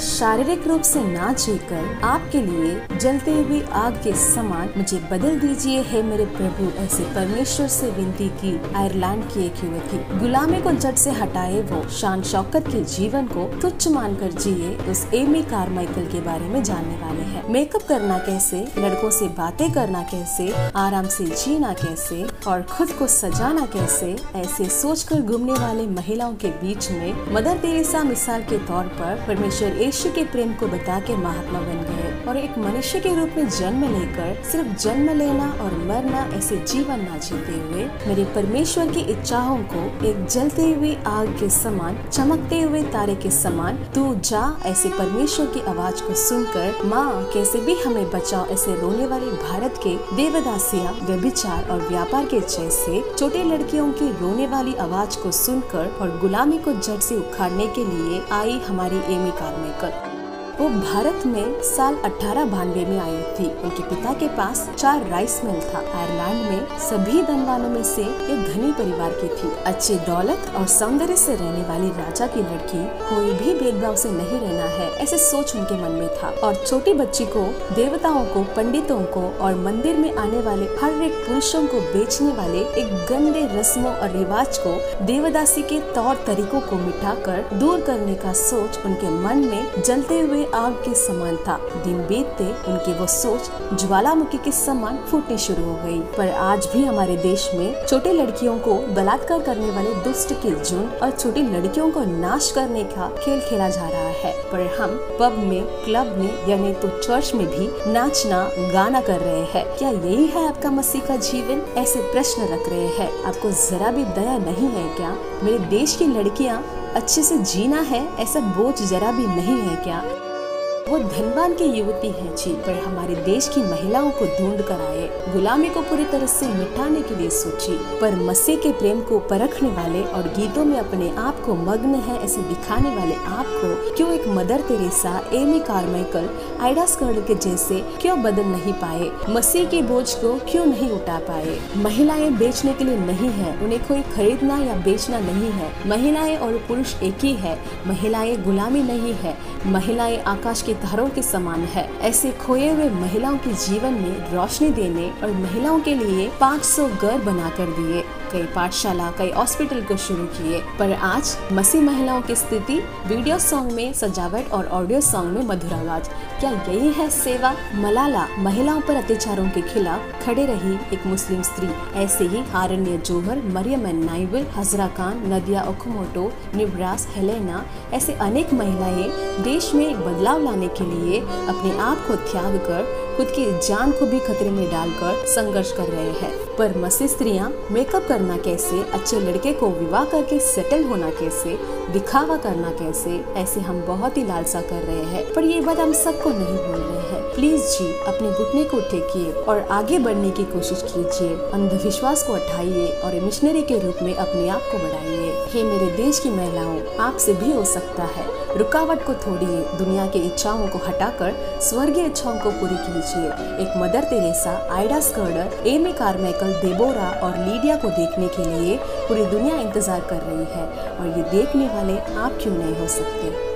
शारीरिक रूप से ना जीकर आपके लिए जलते हुए आग के समान मुझे बदल दीजिए। है मेरे प्रभु, ऐसे परमेश्वर से विनती की आयरलैंड की एक युवती। गुलामी को जट से हटाए वो शान शौकत के जीवन को तुच्छ मानकर जिए, उस एमी कारमाइकल के बारे में जानने वाले हैं। मेकअप करना कैसे, लड़कों से बातें करना कैसे, आराम से जीना कैसे और खुद को सजाना कैसे, ऐसे सोचकर घूमने वाले महिलाओं के बीच में मदर तेरेसा मिसाल के तौर पर परमेश्वर यीशु के प्रेम को बता के महात्मा बन गए और एक मनुष्य के रूप में जन्म लेकर सिर्फ़ जन्म लेना और मरना ऐसे जीवन ना जीते हुए, मेरे परमेश्वर की इच्छाओं को एक जलते हुए आग के समान, चमकते हुए तारे के समान, तू जा ऐसे परमेश्वर की आवाज़ को सुनकर, माँ, कैसे भी हमें बचाओ ऐसे रोने वाले भारत के देवदासिया, व्यभिचार और व्यापार के जैसे छोटे लड़कियों की रोने वाली आवाज़ को सुनकर और गुलामी को जड़ से उखाड़ने के लिए आई हमारी एमी hoşçakalın. वो भारत में साल अठारह बानवे में आई थी। उनके पिता के पास चार राइस मिल था। आयरलैंड में सभी धनवानों में से एक धनी परिवार की थी। अच्छे दौलत और सौंदर्य से रहने वाली राजा की लड़की कोई भी भेदभाव से नहीं रहना है, ऐसे सोच उनके मन में था। और छोटी बच्ची को, देवताओं को, पंडितों को और मंदिर में आने वाले हर एक पुरुषों को बेचने वाले एक गंदे रस्मों और रिवाज को देवदासी के तौर तरीकों को मिटा कर दूर करने का सोच उनके मन में जलते हुए आग के समान था। दिन बीतते उनकी वो सोच ज्वालामुखी के समान फूटनी शुरू हो गई। पर आज भी हमारे देश में छोटे लड़कियों को बलात्कार करने वाले दुष्ट के झुंड और छोटी लड़कियों को नाश करने का खेल खेला जा रहा है। पर हम पब में, क्लब में यानी तो चर्च में भी नाचना, गाना कर रहे हैं। क्या यही है आपका मसीह का जीवन? ऐसे प्रश्न रख रहे हैं। आपको जरा भी दया नहीं है क्या? मेरे देश की लड़कियाँ अच्छे से जीना है? ऐसा बोझ जरा भी नहीं है क्या? वो धनवान की युवती है जी, पर हमारे देश की महिलाओं को ढूंढ कर आए। गुलामी को पूरी तरह से मिटाने के लिए सोची। पर मसीह के प्रेम को परखने वाले और गीतों में अपने आप को मग्न है, ऐसे दिखाने वाले आप को, क्यों एक mother Teresa, Amy Carmichael Ida Scudder के जैसे क्यों बदल नहीं पाए? मसीह के बोझ को क्यों नहीं उठा पाए? महिलाएँ बेचने के लिए नहीं है, उन्हें कोई खरीदना या बेचना नहीं है। महिलाएँ और पुरुष एक ही है, महिलाएँ गुलामी नहीं है। महिलाएँ आकाश के तारों के समान है। ऐसे खोए हुए महिलाओं के जीवन में रोशनी देने और महिलाओं के लिए 500 घर बना कर दिए। कई पाठशाला, कई हॉस्पिटल को शुरू किए। पर आज मसीह महिलाओं की स्थिति वीडियो सॉन्ग में सजावट और ऑडियो सॉन्ग में मधुर आवाज़। क्या यही है सेवा? मलाला, महिलाओं पर अत्याचारों के खिलाफ खड़े रही एक मुस्लिम स्त्री। ऐसे ही हारण्य जोहर, Mariam नाइबल, Hajra Khan, Nadya Okamoto, Nibras, Helena, ऐसे अनेक महिलाएँ देश में एक बदलाव लाने के लिए अपने आप को त्याग कर खुद की जान को भी खतरे में डालकर संघर्ष कर रहे हैं। पर मसी स्त्रियाँ मेकअप करना कैसे, अच्छे लड़के को विवाह करके सेटल होना कैसे, दिखावा करना कैसे, ऐसे हम बहुत ही लालसा कर रहे हैं। पर ये बात हम सबको नहीं भूल रहे हैं। प्लीज़ जी, अपने घुटने को टेकिए और आगे बढ़ने की कोशिश कीजिए। अंधविश्वास को हटाइए और मिशनरी के रूप में अपने आप को बढ़ाइए। हे मेरे देश की महिलाओं आपसे भी हो सकता है। रुकावट को थोड़िए दुनिया की इच्छाओं को हटाकर स्वर्गीय इच्छाओं को पूरी कीजिए। एक mother Teresa Ida Scudder, Amy Carmichael Deborah और लीडिया को देखने के लिए पूरी दुनिया इंतज़ार कर रही है और ये देखने वाले आप क्यों नहीं हो सकते?